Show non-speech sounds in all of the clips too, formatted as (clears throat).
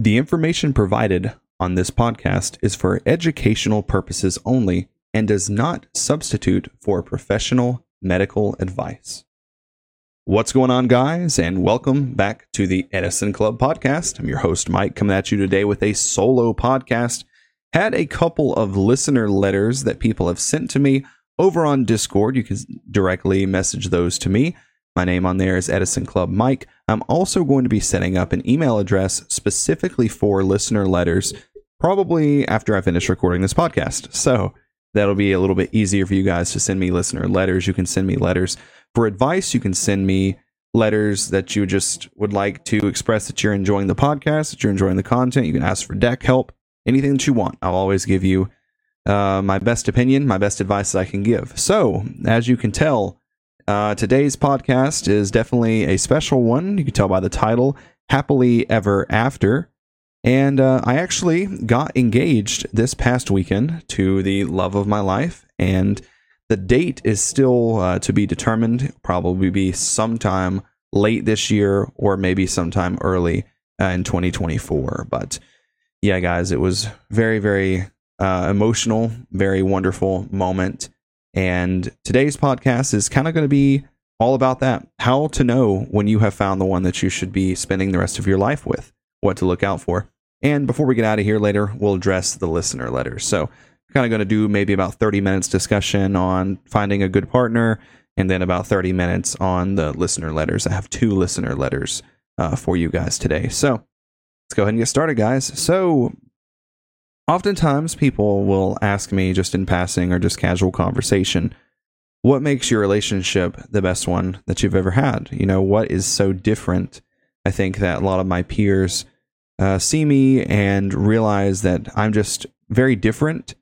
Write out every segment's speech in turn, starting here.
The information provided on this podcast is for educational purposes only and does not substitute for professional medical advice. What's going on, guys, and welcome back to the Edison Club podcast. I'm your host, Mike, coming at you today with a solo podcast. Had a couple of listener letters that people have sent to me over on Discord. You can directly message those to me. My name on there is Edison Club Mike. I'm also going to be setting up an email address specifically for listener letters, probably after I finish recording this podcast. So that'll be a little bit easier for you guys to send me listener letters. You can send me letters for advice. You can send me letters that you just would like to express that you're enjoying the podcast, that you're enjoying the content. You can ask for deck help, anything that you want. I'll always give you uh, my best opinion, my best advice that I can give. So, as you can tell, uh, today's podcast is definitely a special one. You can tell by the title, Happily Ever After. And uh, I actually got engaged this past weekend to the love of my life. And the date is still uh, to be determined, probably be sometime late this year or maybe sometime early uh, in 2024. But yeah, guys, it was very, very uh, emotional, very wonderful moment. And today's podcast is kind of going to be all about that how to know when you have found the one that you should be spending the rest of your life with, what to look out for. And before we get out of here later, we'll address the listener letters. So, kind of going to do maybe about 30 minutes discussion on finding a good partner, and then about 30 minutes on the listener letters. I have two listener letters uh, for you guys today. So, let's go ahead and get started, guys. So, oftentimes people will ask me just in passing or just casual conversation, what makes your relationship the best one that you've ever had? You know, what is so different? I think that a lot of my peers uh, see me and realize that I'm just very different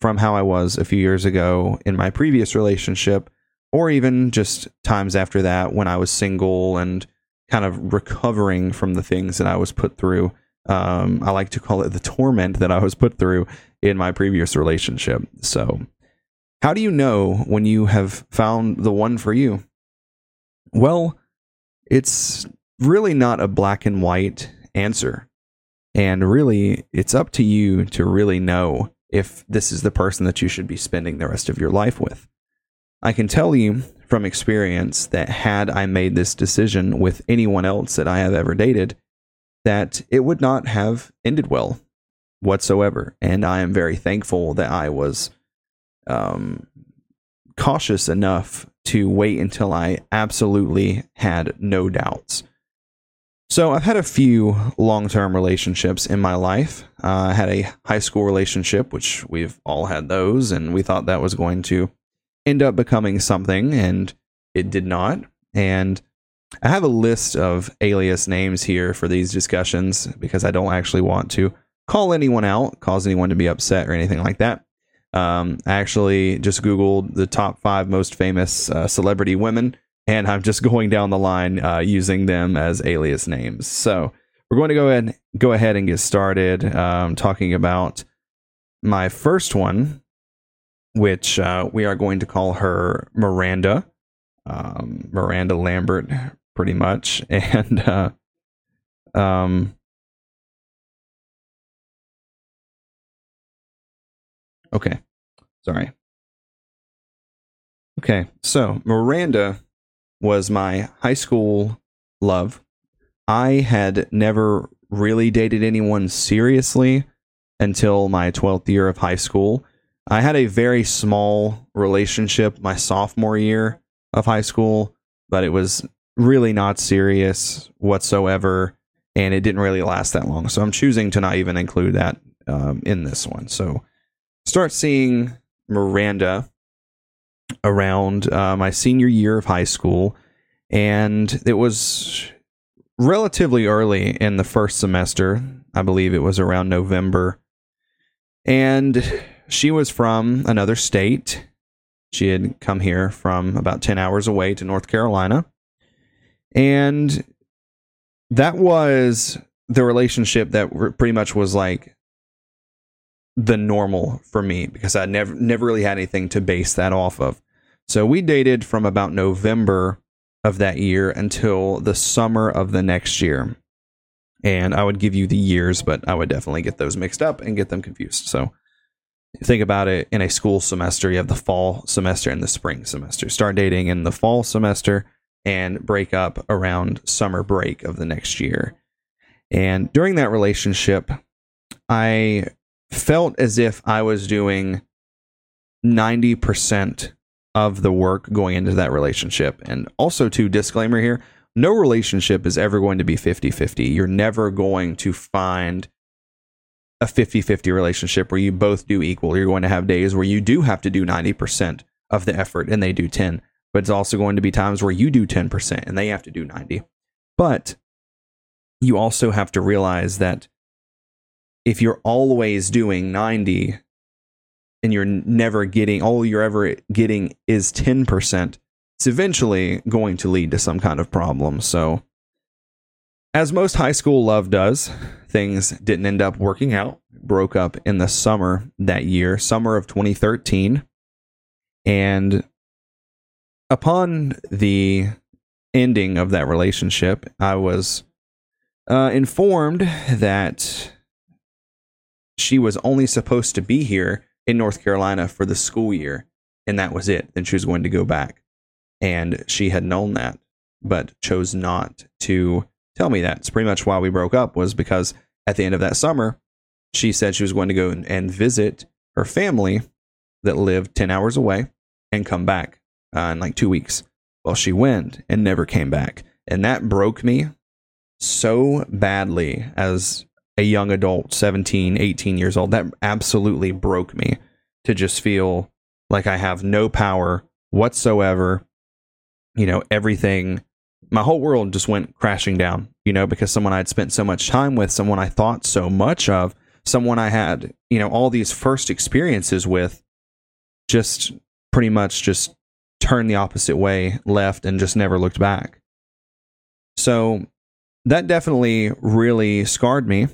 from how I was a few years ago in my previous relationship, or even just times after that when I was single and kind of recovering from the things that I was put through. Um, I like to call it the torment that I was put through in my previous relationship. So, how do you know when you have found the one for you? Well, it's really not a black and white answer. And really, it's up to you to really know if this is the person that you should be spending the rest of your life with. I can tell you from experience that had I made this decision with anyone else that I have ever dated, that it would not have ended well whatsoever. And I am very thankful that I was um, cautious enough to wait until I absolutely had no doubts. So I've had a few long-term relationships in my life. Uh, I had a high school relationship, which we've all had those, and we thought that was going to end up becoming something, and it did not. And I have a list of alias names here for these discussions because I don't actually want to call anyone out, cause anyone to be upset or anything like that. Um, I actually just Googled the top five most famous uh, celebrity women and I'm just (laughs) going down the line uh, using them as alias names. So we're going to go ahead go ahead and get started um, talking about my first one, which uh, we are going to call her Miranda, um, Miranda Lambert, pretty much, (laughs) and uh, um. Okay, sorry. Okay, so Miranda was my high school love. I had never really dated anyone seriously until my 12th year of high school. I had a very small relationship my sophomore year of high school, but it was really not serious whatsoever, and it didn't really last that long. So I'm choosing to not even include that um, in this one. So start seeing Miranda around uh, my senior year of high school, and it was relatively early in the first semester. I believe it was around November. And she was from another state. She had come here from about 10 hours away to North Carolina. And that was the relationship that pretty much was like the normal for me because I never never really had anything to base that off of. So we dated from about November of that year until the summer of the next year. And I would give you the years, but I would definitely get those mixed up and get them confused. So think about it in a school semester, you have the fall semester and the spring semester. Start dating in the fall semester and break up around summer break of the next year. And during that relationship, I felt as if I was doing 90% of the work going into that relationship. And also, to disclaimer here no relationship is ever going to be 50 50. You're never going to find a 50 50 relationship where you both do equal. You're going to have days where you do have to do 90% of the effort and they do 10. But it's also going to be times where you do 10% and they have to do 90. But you also have to realize that if you're always doing 90 and you're never getting all you're ever getting is 10%, it's eventually going to lead to some kind of problem. So, as most high school love does, things didn't end up working out. Broke up in the summer that year, summer of 2013. And upon the ending of that relationship, I was uh, informed that she was only supposed to be here in North Carolina for the school year, and that was it. Then she was going to go back. And she had known that, but chose not to tell me that. It's pretty much why we broke up, was because at the end of that summer, she said she was going to go and visit her family that lived 10 hours away and come back uh, in like two weeks. Well, she went and never came back. And that broke me so badly as a young adult, 17, 18 years old. That absolutely broke me to just feel like I have no power whatsoever. You know, everything, my whole world just went crashing down, you know, because someone I'd spent so much time with, someone I thought so much of, someone I had, you know, all these first experiences with, just pretty much just turned the opposite way, left, and just never looked back. So that definitely really scarred me.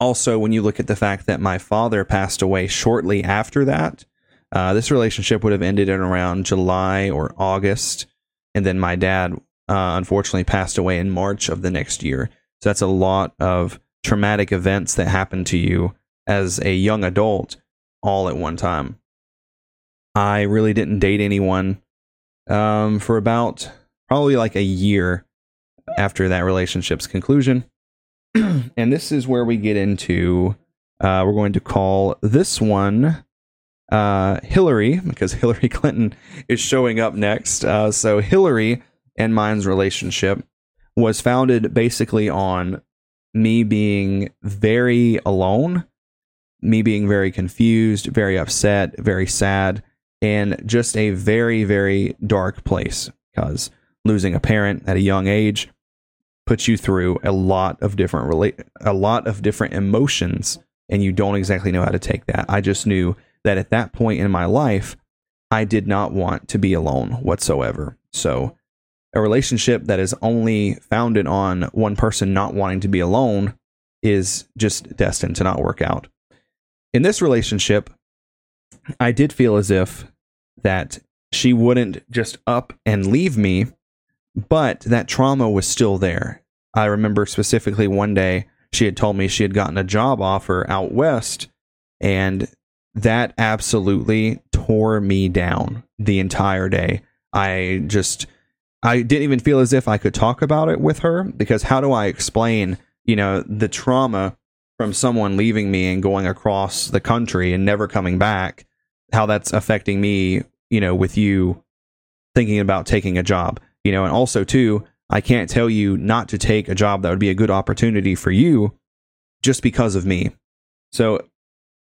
Also, when you look at the fact that my father passed away shortly after that, uh, this relationship would have ended in around July or August. And then my dad, uh, unfortunately, passed away in March of the next year. So that's a lot of traumatic events that happened to you as a young adult all at one time. I really didn't date anyone um, for about probably like a year after that relationship's conclusion. (clears throat) and this is where we get into uh, we're going to call this one uh, Hillary because (laughs) Hillary Clinton is showing up next. Uh, so Hillary and mine's relationship was founded basically on me being very alone, me being very confused, very upset, very sad, and just a very, very dark place because losing a parent at a young age puts you through a lot of different relate a lot of different emotions and you don't exactly know how to take that. I just knew that at that point in my life I did not want to be alone whatsoever. So a relationship that is only founded on one person not wanting to be alone is just destined to not work out. In this relationship, I did feel as if that she wouldn't just up and leave me but that trauma was still there. I remember specifically one day she had told me she had gotten a job offer out west, and that absolutely tore me down the entire day. I just, I didn't even feel as if I could talk about it with her because how do I explain, you know, the trauma from someone leaving me and going across the country and never coming back, how that's affecting me, you know, with you thinking about taking a job you know, and also too, I can't tell you not to take a job that would be a good opportunity for you just because of me. So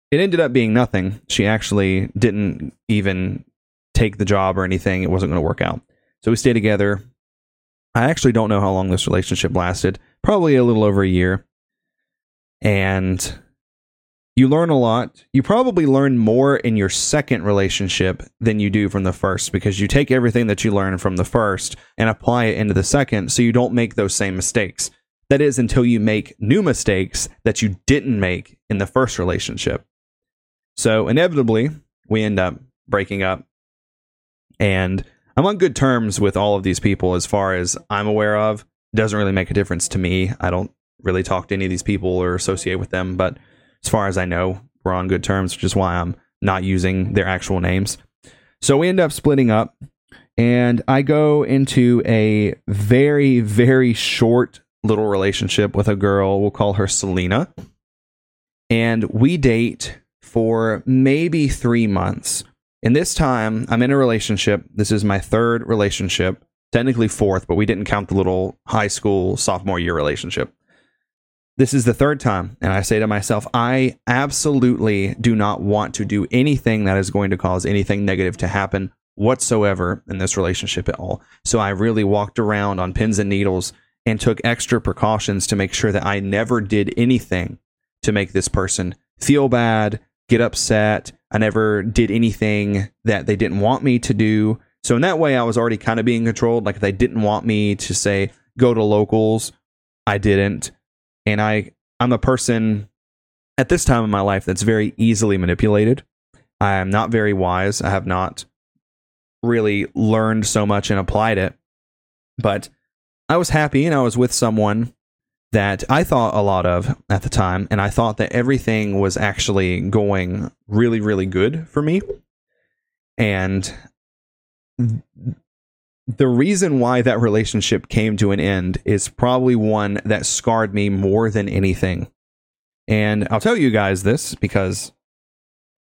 it ended up being nothing. She actually didn't even take the job or anything. It wasn't going to work out. So we stayed together. I actually don't know how long this relationship lasted. Probably a little over a year. And you learn a lot. You probably learn more in your second relationship than you do from the first because you take everything that you learn from the first and apply it into the second so you don't make those same mistakes. That is until you make new mistakes that you didn't make in the first relationship. So inevitably, we end up breaking up. And I'm on good terms with all of these people as far as I'm aware of. It doesn't really make a difference to me. I don't really talk to any of these people or associate with them, but as far as I know, we're on good terms, which is why I'm not using their actual names. So we end up splitting up, and I go into a very, very short little relationship with a girl. We'll call her Selena. And we date for maybe three months. In this time, I'm in a relationship. This is my third relationship, technically fourth, but we didn't count the little high school sophomore year relationship. This is the third time, and I say to myself, I absolutely do not want to do anything that is going to cause anything negative to happen whatsoever in this relationship at all. So I really walked around on pins and needles and took extra precautions to make sure that I never did anything to make this person feel bad, get upset. I never did anything that they didn't want me to do. So in that way, I was already kind of being controlled. Like if they didn't want me to say go to locals, I didn't. And I I'm a person at this time in my life that's very easily manipulated. I am not very wise. I have not really learned so much and applied it. But I was happy and I was with someone that I thought a lot of at the time, and I thought that everything was actually going really, really good for me. And the reason why that relationship came to an end is probably one that scarred me more than anything. And I'll tell you guys this because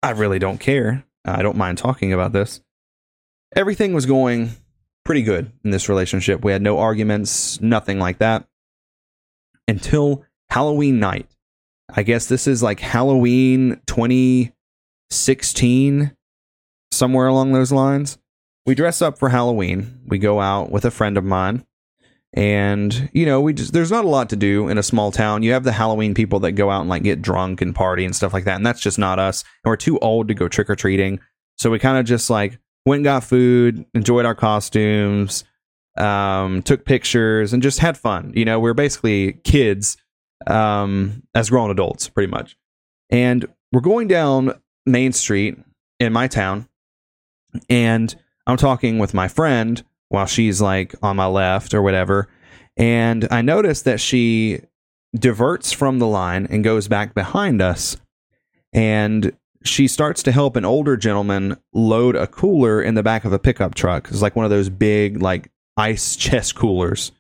I really don't care. I don't mind talking about this. Everything was going pretty good in this relationship. We had no arguments, nothing like that until Halloween night. I guess this is like Halloween 2016, somewhere along those lines. We dress up for Halloween. We go out with a friend of mine. And, you know, we just, there's not a lot to do in a small town. You have the Halloween people that go out and like get drunk and party and stuff like that. And that's just not us. And we're too old to go trick or treating. So we kind of just like went and got food, enjoyed our costumes, um, took pictures, and just had fun. You know, we are basically kids um, as grown adults, pretty much. And we're going down Main Street in my town, and I'm talking with my friend while she's like on my left or whatever. And I notice that she diverts from the line and goes back behind us. And she starts to help an older gentleman load a cooler in the back of a pickup truck. It's like one of those big, like ice (laughs) chest coolers,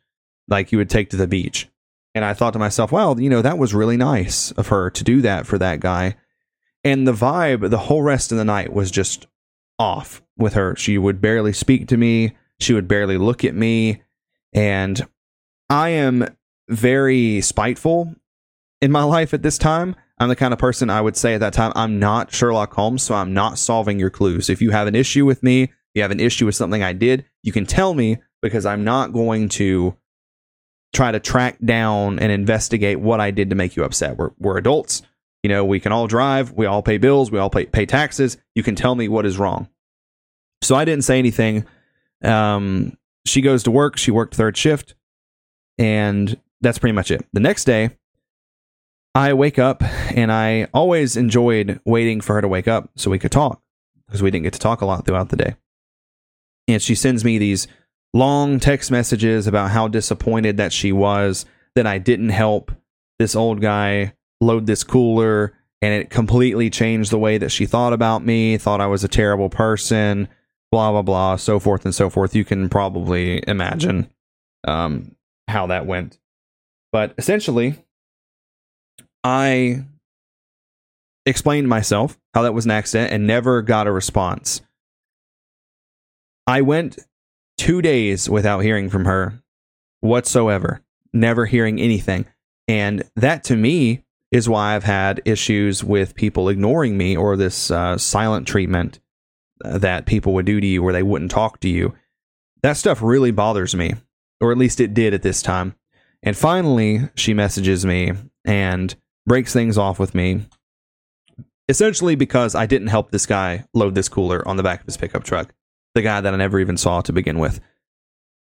like you would take to the beach. And I thought to myself, well, you know, that was really nice of her to do that for that guy. And the vibe the whole rest of the night was just off with her. She would barely speak to me, she would barely look at me. And I am very spiteful in my (laughs) life at this time. I'm the kind of person I would say at that time, I'm not Sherlock Holmes, so I'm not solving your clues. If you have an issue with me, you have an issue with something I did, you can tell me because I'm not going to try to track down and investigate what I did to make you upset. We're, we're adults. You know, we can all drive, we all pay bills, we all pay, pay taxes. You can tell me what is wrong. So I didn't say anything. Um, she goes to work, she worked third shift, and that's pretty much it. The next day, I wake up and I always enjoyed waiting for her to wake up so we could talk because we didn't get to talk a lot throughout the day. And she sends me these long text messages about how disappointed that she was that I didn't help this old guy load this cooler and it completely changed the way that she thought about me, thought I was a terrible person, blah blah blah, so forth and so forth. You can probably imagine um, how that went. But essentially, I explained myself how that was an accident and never got a response. I went two days without hearing from her whatsoever, never hearing anything. And that to me is why I've had issues with people ignoring me or this uh, silent treatment uh, that people would do to you where they wouldn't talk to you. That stuff really bothers me, or at least it did at this time. And finally, she messages me and breaks things off with me. Essentially, because I didn't help this guy load this cooler on the back of his pickup truck, the guy that I never even saw to begin with.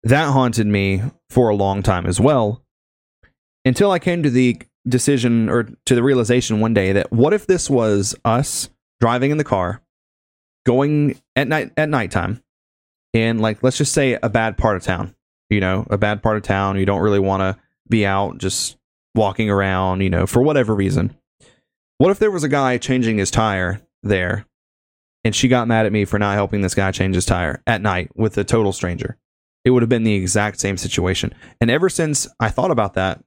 That haunted me for a long time as well, until I came to the decision or to the realization one day that what if this was us driving in the car, going at night at nighttime, in like let's just say a bad part of town, you know, a bad part of town. You don't really want to be out just walking around, you know, for whatever reason. What if there was a guy changing his tire there and she got mad at me for not helping this guy change his tire at night with a total stranger? It would have been the exact same situation. And ever since I thought about that,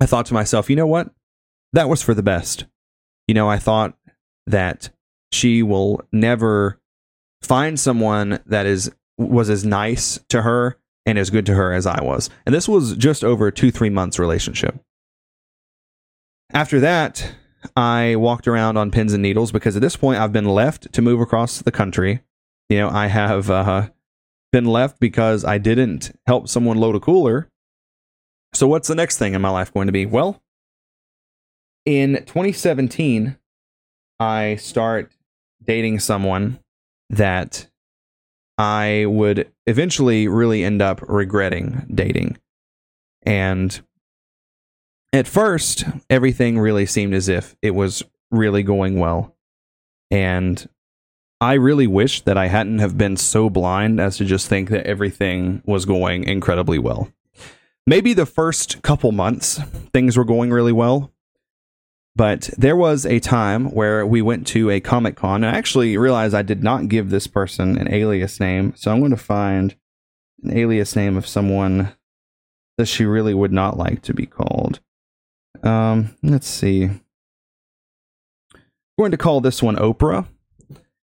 I thought to myself, you know what? That was for the best. You know, I thought that she will never find someone that is was as nice to her and as good to her as I was. And this was just over two, three months relationship. After that, I walked around on pins and needles because at this point I've been left to move across the country. You know, I have uh, been left because I didn't help someone load a cooler. So, what's the next thing in my life going to be? Well, in 2017, I start dating someone that I would eventually really end up regretting dating. And at first, everything really seemed as if it was really going well. And I really wish that I hadn't have been so blind as to just think that everything was going incredibly well. Maybe the first couple months things were going really well, but there was a time where we went to a Comic Con and I actually realized I did not give this person an alias name. So I'm going to find an alias name of someone that she really would not like to be called. Um, let's see. I'm going to call this one Oprah.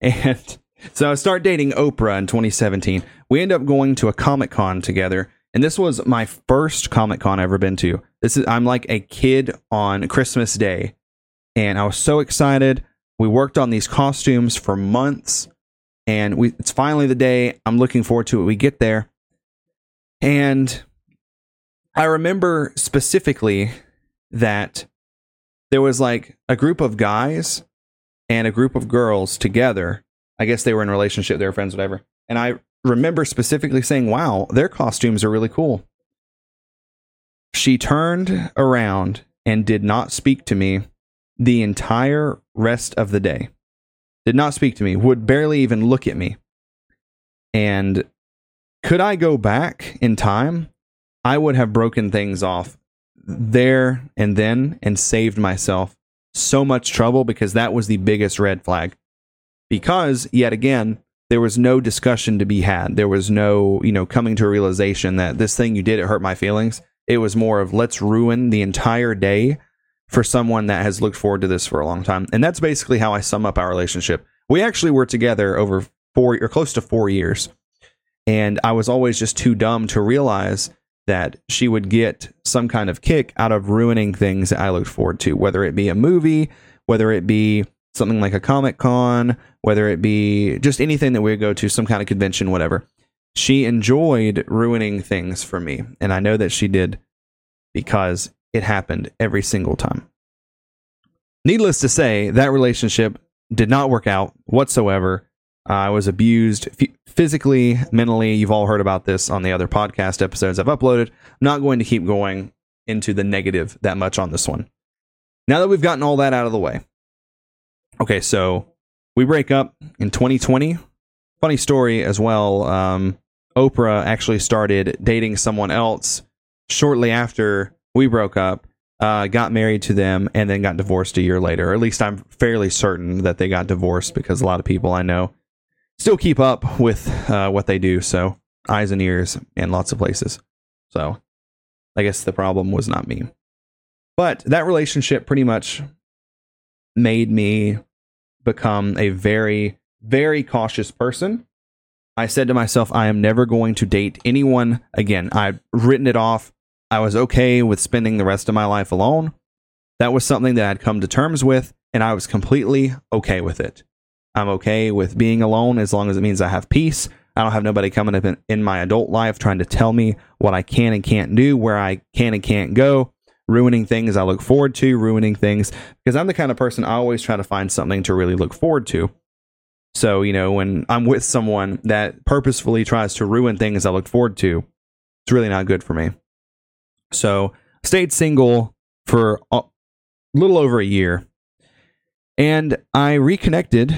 And (laughs) so I start dating Oprah in 2017. We end up going to a Comic Con together. And this was my first Comic Con I ever been to. This is I'm like a kid on Christmas Day, and I was so excited. We worked on these costumes for months, and we it's finally the day. I'm looking forward to it. We get there, and I remember specifically that there was like a group of guys and a group of girls together. I guess they were in a relationship, they were friends, whatever. And I remember specifically saying, "Wow, their costumes are really cool." She turned around and did not speak to me the entire rest of the day. Did not speak to me, would barely even look at me. And could I go back in time? I would have broken things off there and then and saved myself so much trouble because that was the biggest red flag. Because, yet again, there was no discussion to be had. There was no, you know, coming to a realization that this thing you did, it hurt my feelings. It was more of let's ruin the entire day for someone that has looked forward to this for a long time. And that's basically how I sum up our relationship. We actually were together over four or close to four years. And I was always just too dumb to realize that she would get some kind of kick out of ruining things that I looked forward to, whether it be a movie, whether it be something like a Comic Con, whether it be just anything that we go to, some kind of convention, whatever she enjoyed ruining things for me. And I know that she did because it happened every single time. Needless to say, that relationship did not work out whatsoever. I was abused f- physically, mentally. You've all heard about this on the other podcast episodes I've uploaded. I'm not going to keep going into the negative that much on this one. Now that we've gotten all that out of the way. Okay, so we break up in 2020. Funny story as well. Um, Oprah actually started dating someone else shortly after we broke up, uh, got married to them, and then got divorced a year later. Or at least I'm fairly certain that they got divorced because a lot of people I know still keep up with uh, what they do. So eyes and ears in lots of places. So I guess the problem was not me. But that relationship pretty much made me become a very, very cautious person I said to myself, I am never going to date anyone again. I've written it off. I was okay with spending the rest of my life alone. That was something that I'd come to terms with, and I was completely okay with it. I'm okay with being alone as long as it means I have peace. I don't have nobody coming up in, in my adult life trying to tell me what I can and can't do, where I can and can't go, ruining things I look forward to, ruining things. Because I'm the kind of person I always try to find something to really look forward to. So, you know, when I'm with someone that purposefully tries to ruin things I look forward to, it's really not good for me. So, stayed single for a little over a year. And I reconnected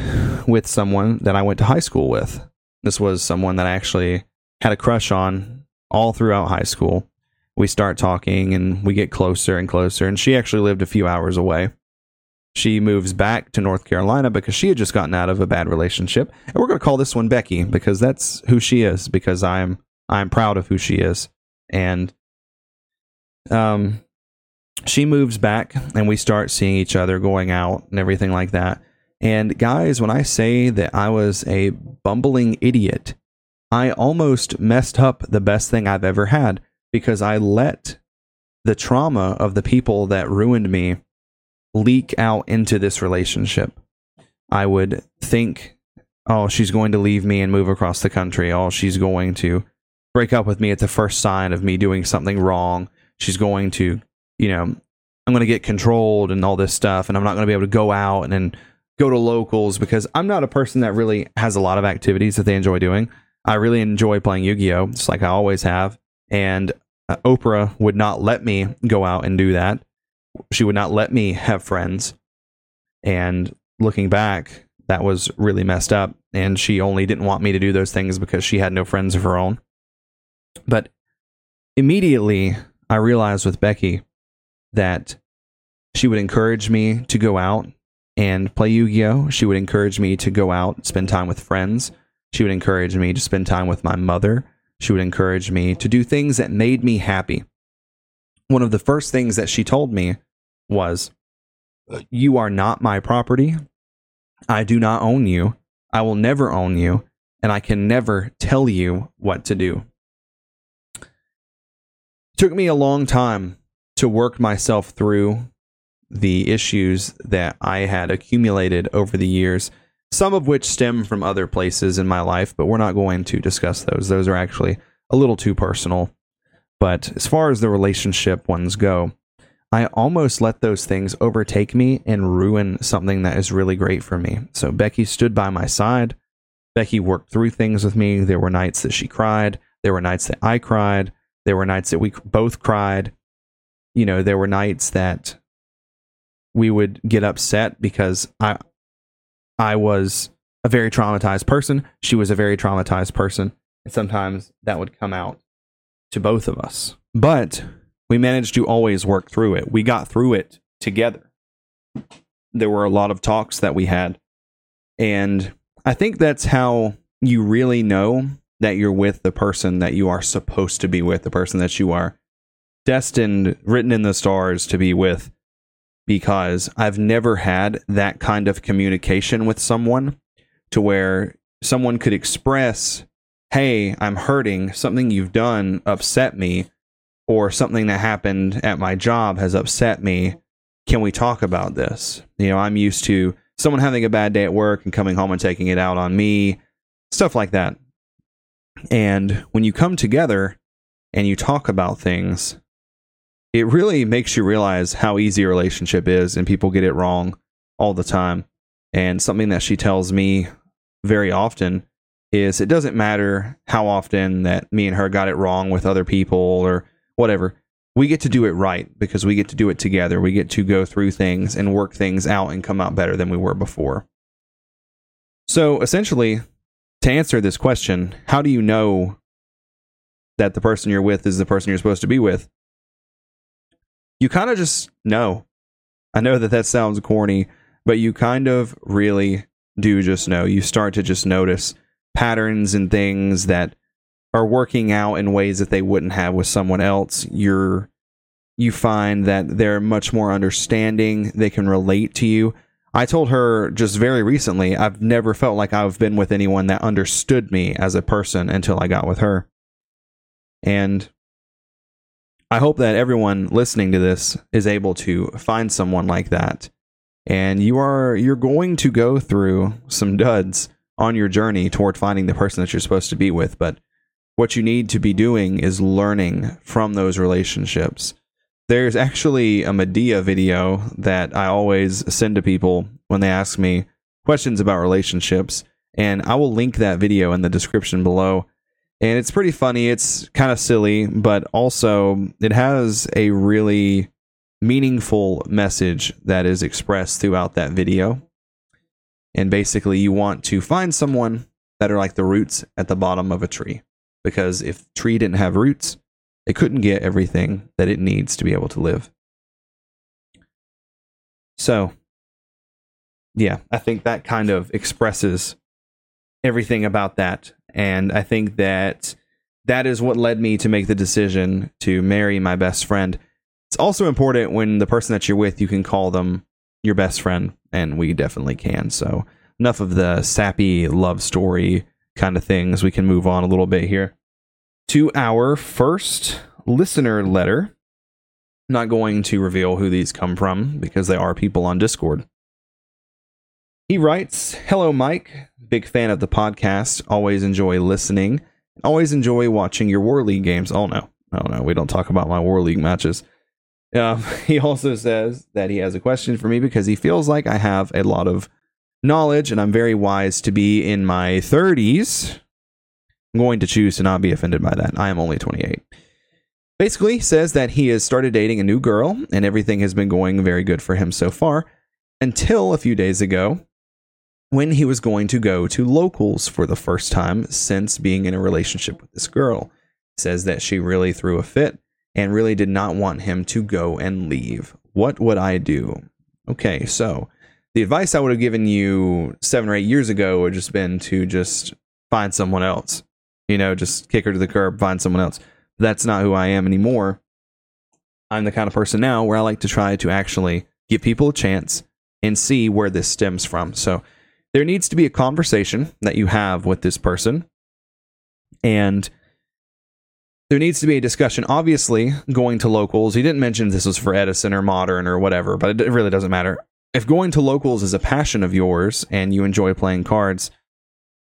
with someone that I went to high school with. This was someone that I actually had a crush on all throughout high school. We start talking and we get closer and closer. And she actually lived a few hours away. She moves back to North Carolina because she had just gotten out of a bad relationship. And we're going to call this one Becky because that's who she is because I'm I'm proud of who she is. And um she moves back and we start seeing each other going out and everything like that. And guys, when I say that I was a bumbling idiot, I almost messed up the best thing I've ever had because I let the trauma of the people that ruined me leak out into this relationship. I would think, oh, she's going to leave me and move across the country. Oh, she's going to break up with me at the first sign of me doing something wrong. She's going to, you know, I'm going to get controlled and all this stuff. And I'm not going to be able to go out and, and go to locals because I'm not a person that really has a lot of activities that they enjoy doing. I really enjoy playing Yu Gi Oh! just like I always have. And uh, Oprah would not let me go out and do that. She would not let me have friends. And looking back, that was really messed up. And she only didn't want me to do those things because she had no friends of her own. But immediately, I realized with Becky that she would encourage me to go out and play Yu Gi Oh! She would encourage me to go out, spend time with friends. She would encourage me to spend time with my mother. She would encourage me to do things that made me happy. One of the first things that she told me was, uh, You are not my property. I do not own you. I will never own you. And I can never tell you what to do. It took me a long time to work myself through the issues that I had accumulated over the years some of which stem from other places in my life, but we're not going to discuss those. Those are actually a little too personal. But as far as the relationship ones go, I almost let those things overtake me and ruin something that is really great for me. So Becky stood by my side. Becky worked through things with me. There were nights that she cried. There were nights that I cried. There were nights that we both cried. You know, there were nights that we would get upset because I I was a very traumatized person. She was a very traumatized person. And sometimes that would come out to both of us. But we managed to always work through it. We got through it together. There were a lot of talks that we had. And I think that's how you really know that you're with the person that you are supposed to be with, the person that you are destined, written in the stars to be with because I've never had that kind of communication with someone to where someone could express, Hey, I'm hurting. Something you've done upset me, or something that happened at my job has upset me. Can we talk about this? You know, I'm used to someone having a bad day at work and coming home and taking it out on me, stuff like that. And when you come together and you talk about things, it really makes you realize how easy a relationship is and people get it wrong all the time. And something that she tells me very often is it doesn't matter how often that me and her got it wrong with other people or whatever. We get to do it right because we get to do it together. We get to go through things and work things out and come out better than we were before. So essentially, to answer this question, how do you know that the person you're with is the person you're supposed to be with? You kind of just know. I know that that sounds corny, but you kind of really do just know. You start to just notice patterns and things that are working out in ways that they wouldn't have with someone else. You're you find that they're much more understanding, they can relate to you. I told her just very recently, I've never felt like I've been with anyone that understood me as a person until I got with her. And I hope that everyone listening to this is able to find someone like that. And you are you're going to go through some duds on your journey toward finding the person that you're supposed to be with, but what you need to be doing is learning from those relationships. There's actually a Madea video that I always send to people when they ask me questions about relationships, and I will link that video in the description below and it's pretty funny. It's kind of silly, but also it has a really meaningful message that is expressed throughout that video. And basically, you want to find someone that are like the roots at the bottom of a tree. Because if tree didn't have roots, It couldn't get everything that it needs to be able to live. So, yeah, I think that kind of expresses everything about that. And I think that that is what led me to make the decision to marry my best friend. It's also important when the person that you're with, you can call them your best friend, and we definitely can. So, enough of the sappy love story kind of things. We can move on a little bit here to our first listener letter. not going to reveal who these come from because they are people on Discord. He writes Hello, Mike. Big fan of the podcast. Always enjoy listening. Always enjoy watching your War League games. Oh, no. Oh, no. We don't talk about my War League matches. Um, (laughs) he also says that he has a question for me because he feels like I have a lot of knowledge and I'm very wise to be in my 30s. I'm going to choose to not be offended by that. I am only 28. Basically, says that he has started dating a new girl and everything has been going very good for him so far until a few days ago when he was going to go to locals for the first time since being in a relationship with this girl. Says that she really threw a fit and really did not want him to go and leave. What would I do? Okay, so the advice I would have given you seven or eight years ago would just been to just find someone else. You know, just kick her to the curb, find someone else. That's not who I am anymore. I'm the kind of person now where I like to try to actually give people a chance and see where this stems from. So there needs to be a conversation that you have with this person. And there needs to be a discussion. Obviously, going to locals, he didn't mention this was for Edison or Modern or whatever, but it really doesn't matter. If going to locals is a passion of yours and you enjoy playing cards,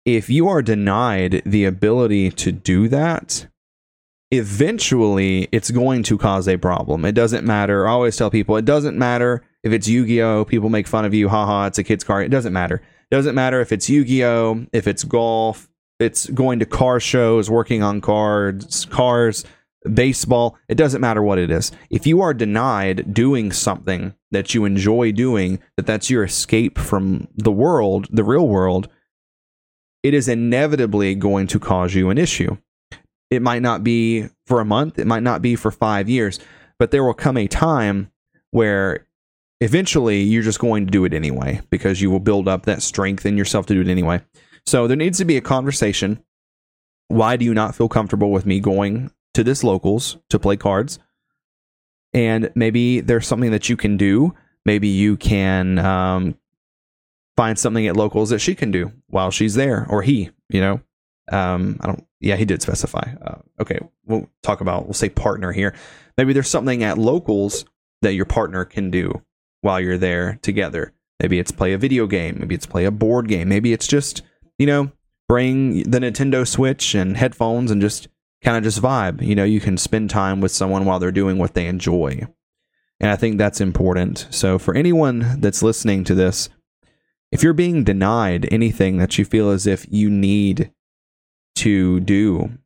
if you are denied the ability to do that, eventually it's going to cause a problem. It doesn't matter. I always tell people it doesn't matter if it's Yu Gi Oh! People make fun of you. Haha, it's a kid's card. It doesn't matter. Doesn't matter if it's Yu Gi Oh, if it's golf, it's going to car shows, working on cards, cars, baseball. It doesn't matter what it is. If you are denied doing something that you enjoy doing, that that's your escape from the world, the real world, it is inevitably going to cause you an issue. It might not be for a month, it might not be for five years, but there will come a time where eventually you're just going to do it anyway because you will build up that strength in yourself to do it anyway. So there needs to be a conversation. Why do you not feel comfortable with me going to this locals to play cards? And maybe there's something that you can do. Maybe you can um, find something at locals that she can do while she's there, or he. You know, um, I don't. Yeah, he did specify. Uh, okay, we'll talk about. We'll say partner here. Maybe there's something at locals that your partner can do while you're there together. Maybe it's play a video game. Maybe it's play a board game. Maybe it's just, you know, bring the Nintendo Switch and headphones and just kind of just vibe. You know, you can spend time with someone while they're doing what they enjoy. And I think that's important. So for anyone that's listening to this, if you're being denied anything that you feel as if you need to do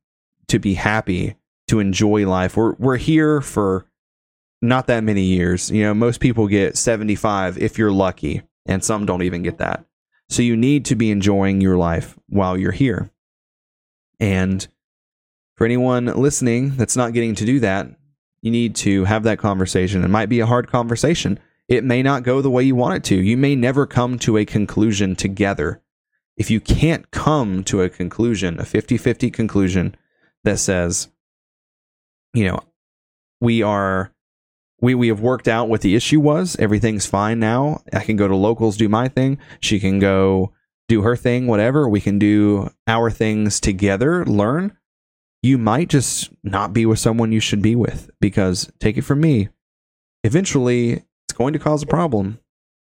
to be happy, to enjoy life, we're we're here for not that many years. You know, most people get 75 if you're lucky, and some don't even get that. So you need to be enjoying your life while you're here. And for anyone listening that's not getting to do that, you need to have that conversation. It might be a hard conversation. It may not go the way you want it to. You may never come to a conclusion together. If you can't come to a conclusion, a 50 50 conclusion that says, you know, we are we we have worked out what the issue was. Everything's fine now. I can go to locals, do my thing. She can go do her thing, whatever. We can do our things together, learn. You might just not be with someone you should be with because take it from me, eventually it's going to cause a problem.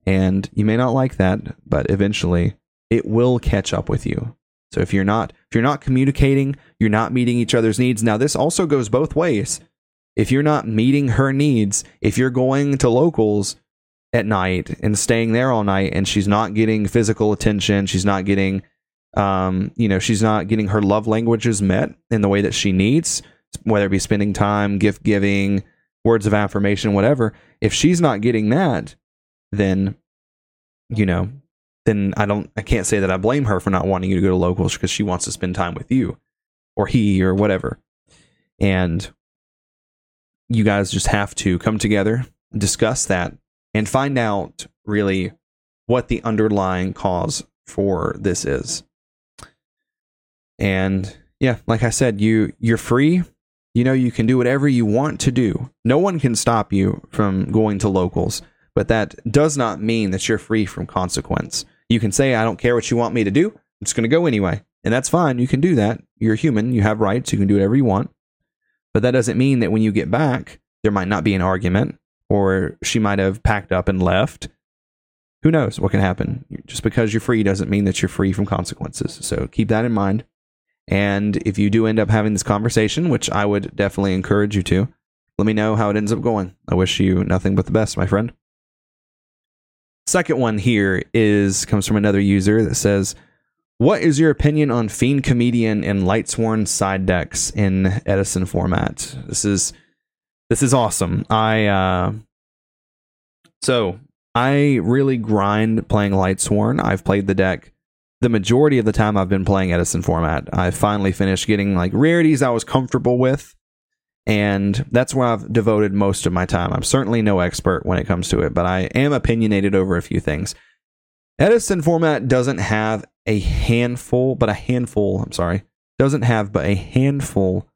And you may not like that, but eventually it will catch up with you. So if you're not if you're not communicating, you're not meeting each other's needs. Now this also goes both ways if you're not meeting her needs, if you're going to locals at night and staying there all night and she's not getting physical attention, she's not getting um, you know, she's not getting her love languages met in the way that she needs, whether it be spending time, gift giving, words of affirmation, whatever. If she's not getting that, then you know, then I don't I can't say that I blame her for not wanting you to go to locals because she wants to spend time with you or he or whatever. And you guys just have to come together, discuss that, and find out really what the underlying cause for this is. And yeah, like I said, you you're free. You know, you can do whatever you want to do. No one can stop you from going to locals, but that does not mean that you're free from consequence. You can say, I don't care what you want me to do. I'm just going to go anyway. And that's fine. You can do that. You're human. You have rights. You can do whatever you want. But that doesn't mean that when you get back, there might not be an argument or she might have packed up and left. Who knows what can happen? Just because you're free doesn't mean that you're free from consequences. So keep that in mind. And if you do end up having this conversation, which I would definitely encourage you to, let me know how it ends up going. I wish you nothing but the best, my friend. Second one here is comes from another user that says, "What is your opinion on Fiend Comedian and Lightsworn side decks in Edison format?" This is this is awesome. I uh, so I really grind playing Lightsworn. I've played the deck the majority of the time I've been playing Edison format. I finally finished getting like rarities I was comfortable with. And that's where I've devoted most of my time. I'm certainly no expert when it comes to it, but I am opinionated over a few things. Edison format doesn't have a handful, but a handful, I'm sorry, doesn't have but a handful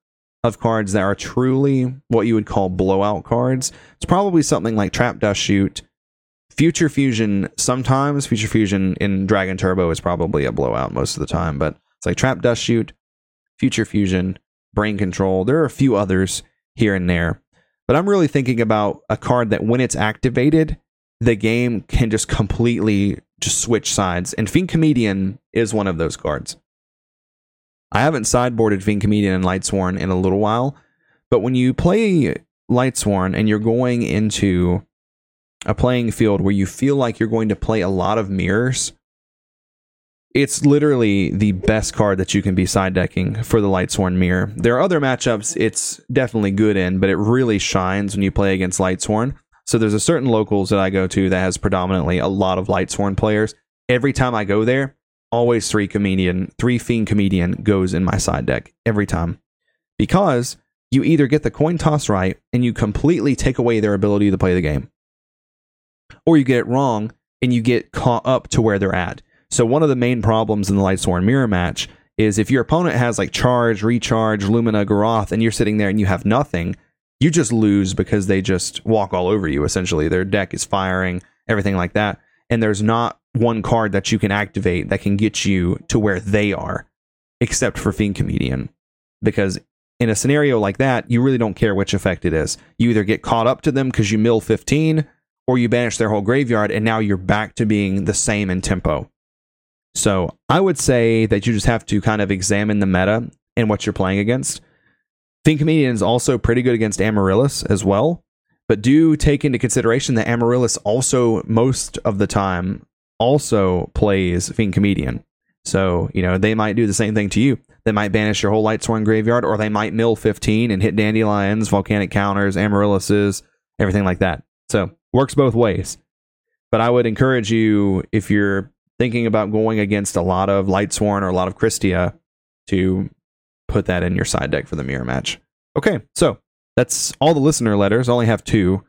of cards that are truly what you would call blowout cards. It's probably something like Trap Dust Shoot Future Fusion sometimes Future Fusion in Dragon Turbo is probably a blowout most of the time, but it's like Trap Dust Shoot, Future Fusion, Brain Control. There are a few others here and there, but I'm really thinking about a card that when it's activated, the game can just completely just switch sides, and Fiend Comedian is one of those cards. I haven't sideboarded Fiend Comedian and Lightsworn in a little while, but when you play Lightsworn and you're going into a playing field where you feel like you're going to play a lot of mirrors, it's literally the best card that you can be side decking for the Lightsworn Mirror. There are other matchups it's definitely good in, but it really shines when you play against Lightsworn. So there's a certain locals that I go to that has predominantly a lot of Lightsworn players. Every time I go there, always three comedian, three fiend comedian goes in my side deck every time. Because you either get the coin toss right and you completely take away their ability to play the game or you get it wrong and you get caught up to where they're at. So one of the main problems in the Lightsworn Mirror match is if your opponent has like charge, recharge, Lumina, Garoth, and you're sitting there and you have nothing, you just lose because they just walk all over you. Essentially, their deck is firing, everything like that, and there's not one card that you can activate that can get you to where they are, except for Fiend Comedian, because in a scenario like that, you really don't care which effect it is. You either get caught up to them because you mill 15 or you banish their whole graveyard and now you're back to being the same in tempo. So I would say that you just have to kind of examine the meta and what you're playing against. Comedian is also pretty good against Amaryllis as well, but do take into consideration that Amaryllis also most of the time also plays Fiend Comedian. So, you know, they might do the same thing to you. They might banish your whole Lightsworn graveyard, or they might mill 15 and hit Dandelions, Volcanic Counters, Amaryllises, everything like that. So works both ways. But I would encourage you if you're thinking about going against a lot of Lightsworn or a lot of Christia to put that in your side deck for the mirror match. Okay, so that's all the listener letters. I only have two.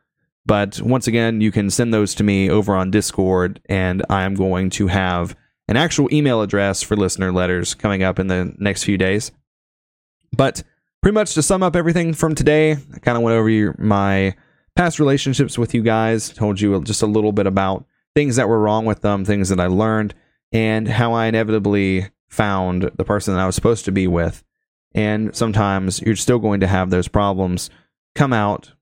But once again, you can send those to me over on Discord, and I'm going to have an actual email address for listener letters coming up in the next few days. But pretty much to sum up everything from today, I kind of went over your, my past relationships with you guys, told you just a little bit about things that were wrong with them, things that I learned, and how I inevitably found the person that I was supposed to be with. And sometimes you're still going to have those problems come out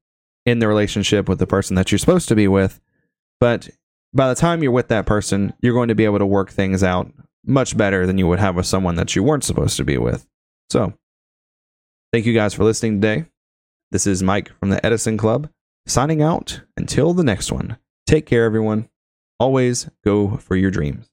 in the relationship with the person that you're supposed to be with. But by the time you're with that person, you're going to be able to work things out much better than you would have with someone that you weren't supposed to be with. So, thank you guys for listening today. This is Mike from the Edison Club signing out until the next one. Take care, everyone. Always go for your dreams.